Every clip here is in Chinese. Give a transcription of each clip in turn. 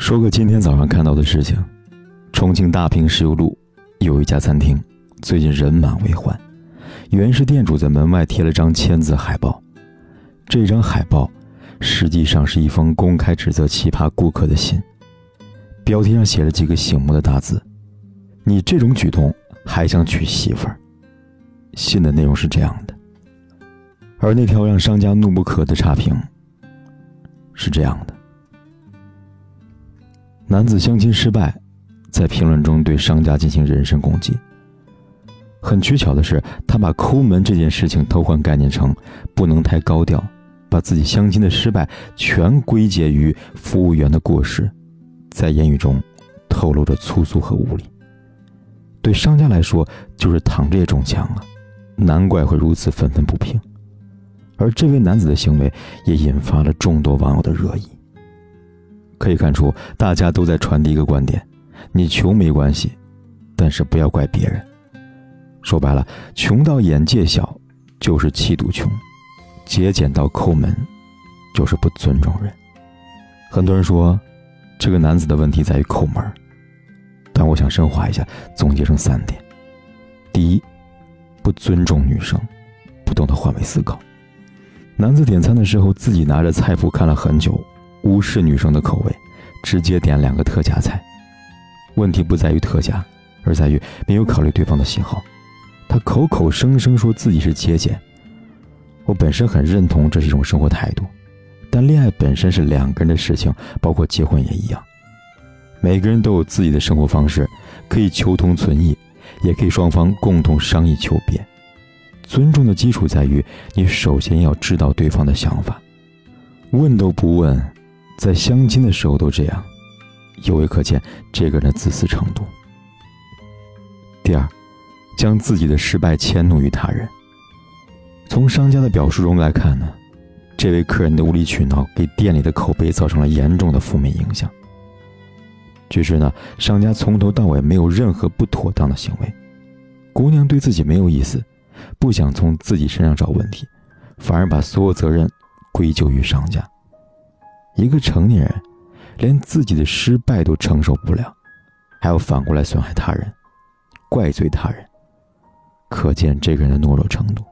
说个今天早上看到的事情：重庆大坪石油路有一家餐厅，最近人满为患。原是店主在门外贴了张签字海报，这张海报实际上是一封公开指责奇葩顾客的信，标题上写了几个醒目的大字：“你这种举动还想娶媳妇儿？”信的内容是这样的，而那条让商家怒不可的差评是这样的。男子相亲失败，在评论中对商家进行人身攻击。很取巧的是，他把抠门这件事情偷换概念成不能太高调，把自己相亲的失败全归结于服务员的过失，在言语中透露着粗俗和无礼。对商家来说，就是躺着也中枪啊！难怪会如此愤愤不平。而这位男子的行为也引发了众多网友的热议。可以看出，大家都在传递一个观点：你穷没关系，但是不要怪别人。说白了，穷到眼界小，就是气度穷；节俭到抠门，就是不尊重人。很多人说，这个男子的问题在于抠门，但我想升华一下，总结成三点：第一，不尊重女生，不懂得换位思考。男子点餐的时候，自己拿着菜谱看了很久。无视女生的口味，直接点两个特价菜。问题不在于特价，而在于没有考虑对方的喜好。他口口声声说自己是节俭，我本身很认同这是一种生活态度。但恋爱本身是两个人的事情，包括结婚也一样。每个人都有自己的生活方式，可以求同存异，也可以双方共同商议求变。尊重的基础在于你首先要知道对方的想法，问都不问。在相亲的时候都这样，尤为可见这个人的自私程度。第二，将自己的失败迁怒于他人。从商家的表述中来看呢，这位客人的无理取闹给店里的口碑造成了严重的负面影响。据知呢，商家从头到尾没有任何不妥当的行为，姑娘对自己没有意思，不想从自己身上找问题，反而把所有责任归咎于商家。一个成年人，连自己的失败都承受不了，还要反过来损害他人，怪罪他人，可见这个人的懦弱程度。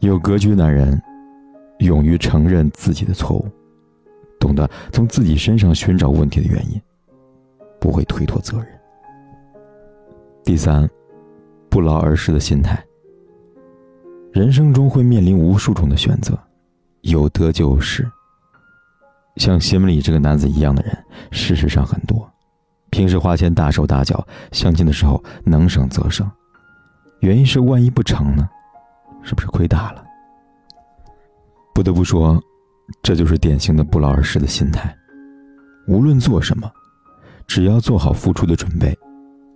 有格局的男人，勇于承认自己的错误，懂得从自己身上寻找问题的原因，不会推脱责任。第三，不劳而获的心态。人生中会面临无数种的选择，有得就有失。像新闻里这个男子一样的人，事实上很多。平时花钱大手大脚，相亲的时候能省则省。原因是万一不成呢？是不是亏大了？不得不说，这就是典型的不劳而失的心态。无论做什么，只要做好付出的准备，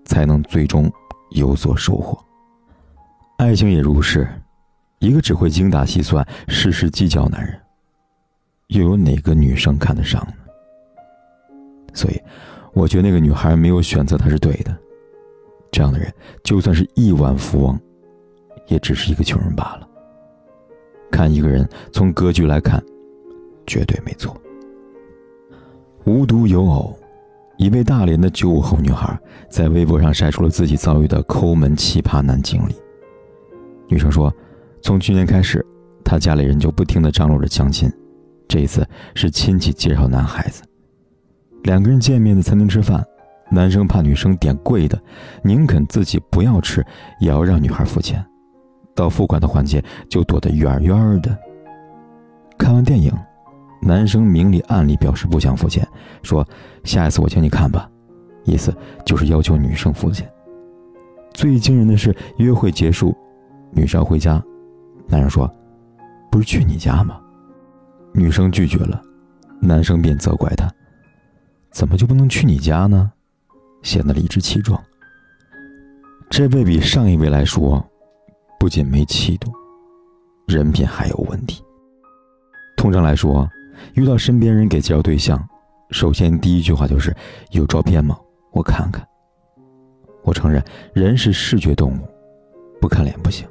才能最终有所收获。爱情也如是，一个只会精打细算、事事计较男人。又有哪个女生看得上呢？所以，我觉得那个女孩没有选择他是对的。这样的人，就算是亿万富翁，也只是一个穷人罢了。看一个人从格局来看，绝对没错。无独有偶，一位大连的九五后女孩在微博上晒出了自己遭遇的抠门奇葩男经历。女生说，从去年开始，她家里人就不停的张罗着相亲。这一次是亲戚介绍男孩子，两个人见面在餐厅吃饭，男生怕女生点贵的，宁肯自己不要吃，也要让女孩付钱。到付款的环节就躲得远远的。看完电影，男生明里暗里表示不想付钱，说下一次我请你看吧，意思就是要求女生付钱。最惊人的是，约会结束，女生回家，男人说：“不是去你家吗？”女生拒绝了，男生便责怪她：“怎么就不能去你家呢？”显得理直气壮。这位比上一位来说，不仅没气度，人品还有问题。通常来说，遇到身边人给介绍对象，首先第一句话就是：“有照片吗？我看看。”我承认，人是视觉动物，不看脸不行。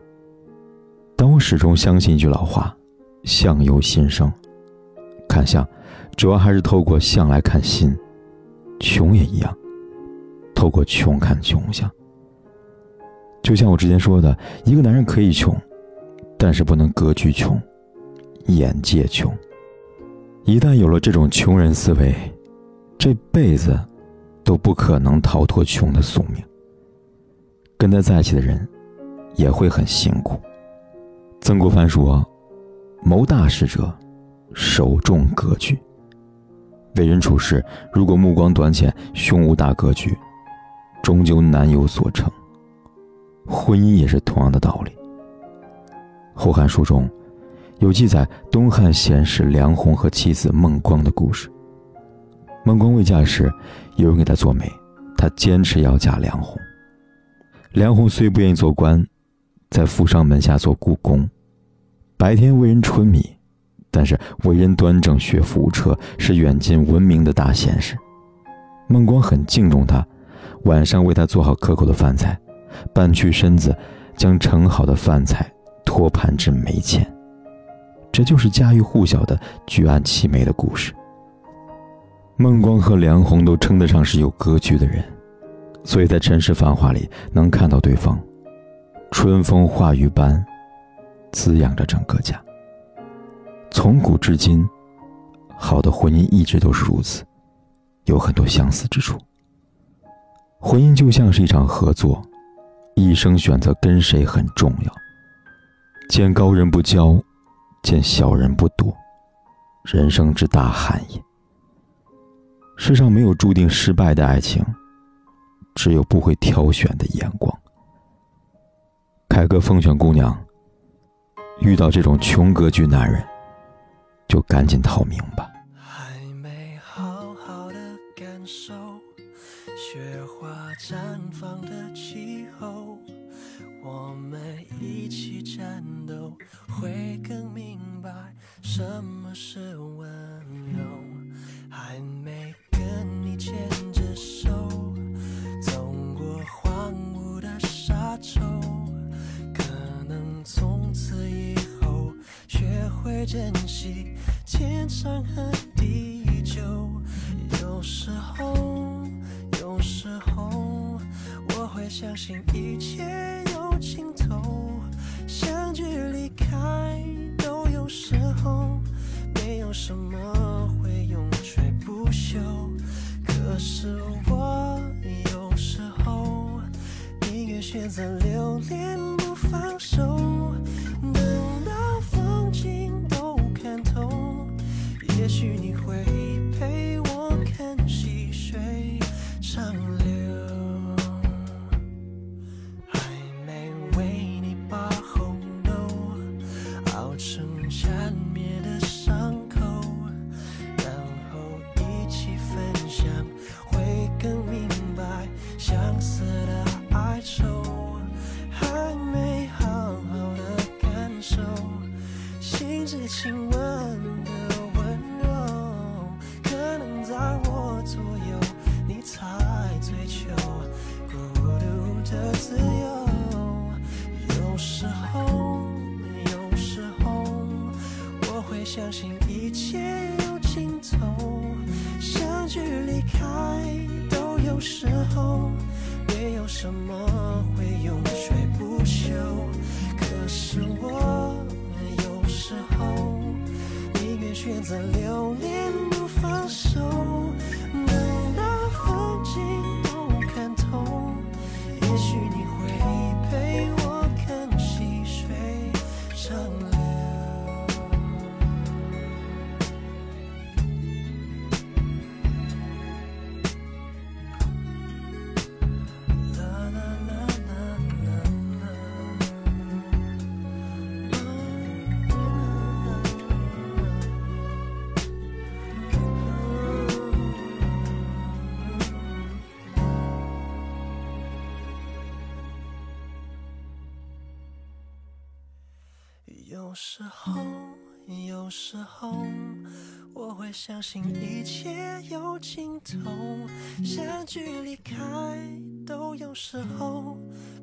但我始终相信一句老话：“相由心生。”看相，主要还是透过相来看心。穷也一样，透过穷看穷相。就像我之前说的，一个男人可以穷，但是不能格局穷，眼界穷。一旦有了这种穷人思维，这辈子都不可能逃脱穷的宿命。跟他在一起的人，也会很辛苦。曾国藩说：“谋大事者，首重格局。为人处事，如果目光短浅、胸无大格局，终究难有所成。婚姻也是同样的道理。”《后汉书》中有记载东汉贤士梁鸿和妻子孟光的故事。孟光未嫁时，有人给他做媒，他坚持要嫁梁鸿。梁鸿虽不愿意做官，在富商门下做雇工，白天为人春米，但是为人端正，学富五车，是远近闻名的大贤士。孟光很敬重他，晚上为他做好可口的饭菜，半屈身子将盛好的饭菜托盘至眉前。这就是家喻户晓的举案齐眉的故事。孟光和梁鸿都称得上是有格局的人。所以在尘世繁华里，能看到对方春风化雨般滋养着整个家。从古至今，好的婚姻一直都是如此，有很多相似之处。婚姻就像是一场合作，一生选择跟谁很重要。见高人不骄，见小人不躲，人生之大憾也。世上没有注定失败的爱情。只有不会挑选的眼光。凯歌奉劝姑娘：遇到这种穷格局男人，就赶紧逃命吧。还没好好的感受雪花绽放的气候，我们一起战斗，会更明白什么是相信一切有尽头，相聚离开都有时候，没有什么会永垂不朽。可是我有时候宁愿。选择留恋不放手，等到风景都看透，也许你时候。没有什么会永垂不朽，可是我有时候宁愿选择留恋不放手，有时候，有时候，我会相信一切有尽头，相聚离开都有时候，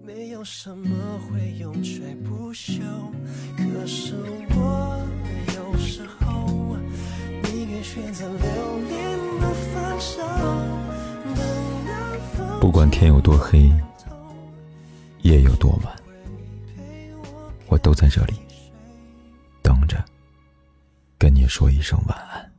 没有什么会永垂不朽。可是我有时候宁愿选择留恋不放手，等到风不管天有多黑，夜有多晚，我都在这里，跟你说一声晚安。